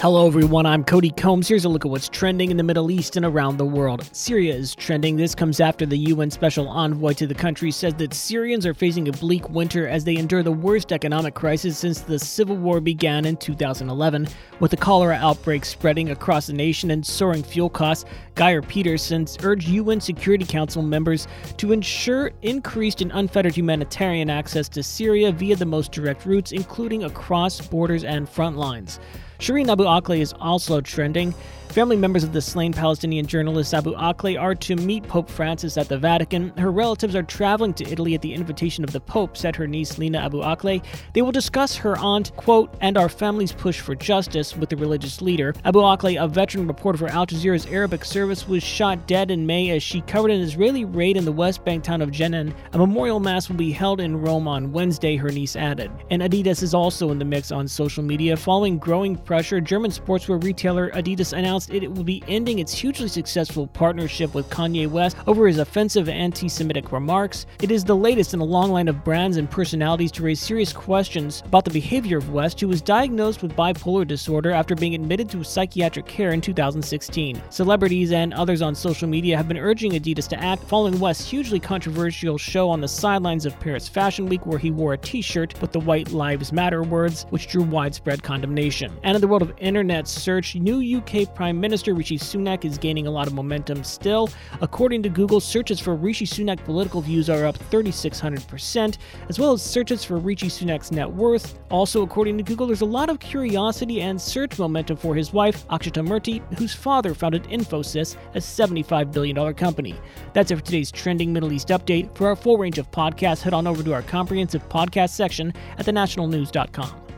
Hello, everyone. I'm Cody Combs. Here's a look at what's trending in the Middle East and around the world. Syria is trending. This comes after the UN Special Envoy to the country says that Syrians are facing a bleak winter as they endure the worst economic crisis since the civil war began in 2011. With the cholera outbreak spreading across the nation and soaring fuel costs, Geir Pedersen urged UN Security Council members to ensure increased and unfettered humanitarian access to Syria via the most direct routes, including across borders and front lines. Shireen Abu Akleh is also trending. Family members of the slain Palestinian journalist Abu Akleh are to meet Pope Francis at the Vatican. Her relatives are traveling to Italy at the invitation of the Pope, said her niece Lina Abu Akleh. They will discuss her aunt, quote, and our family's push for justice with the religious leader. Abu Akleh, a veteran reporter for Al Jazeera's Arabic service, was shot dead in May as she covered an Israeli raid in the West Bank town of Jenin. A memorial mass will be held in Rome on Wednesday, her niece added. And Adidas is also in the mix on social media. Following growing pressure, German sportswear retailer Adidas announced announced it will be ending its hugely successful partnership with Kanye West over his offensive anti Semitic remarks. It is the latest in a long line of brands and personalities to raise serious questions about the behavior of West, who was diagnosed with bipolar disorder after being admitted to psychiatric care in 2016. Celebrities and others on social media have been urging Adidas to act following West's hugely controversial show on the sidelines of Paris Fashion Week where he wore a t shirt with the White Lives Matter words, which drew widespread condemnation. And in the world of internet search, new UK Prime Prime Minister Rishi Sunak is gaining a lot of momentum still. According to Google, searches for Rishi Sunak political views are up 3,600%, as well as searches for Rishi Sunak's net worth. Also, according to Google, there's a lot of curiosity and search momentum for his wife, Akshata Murthy, whose father founded Infosys, a $75 billion company. That's it for today's trending Middle East update. For our full range of podcasts, head on over to our comprehensive podcast section at thenationalnews.com.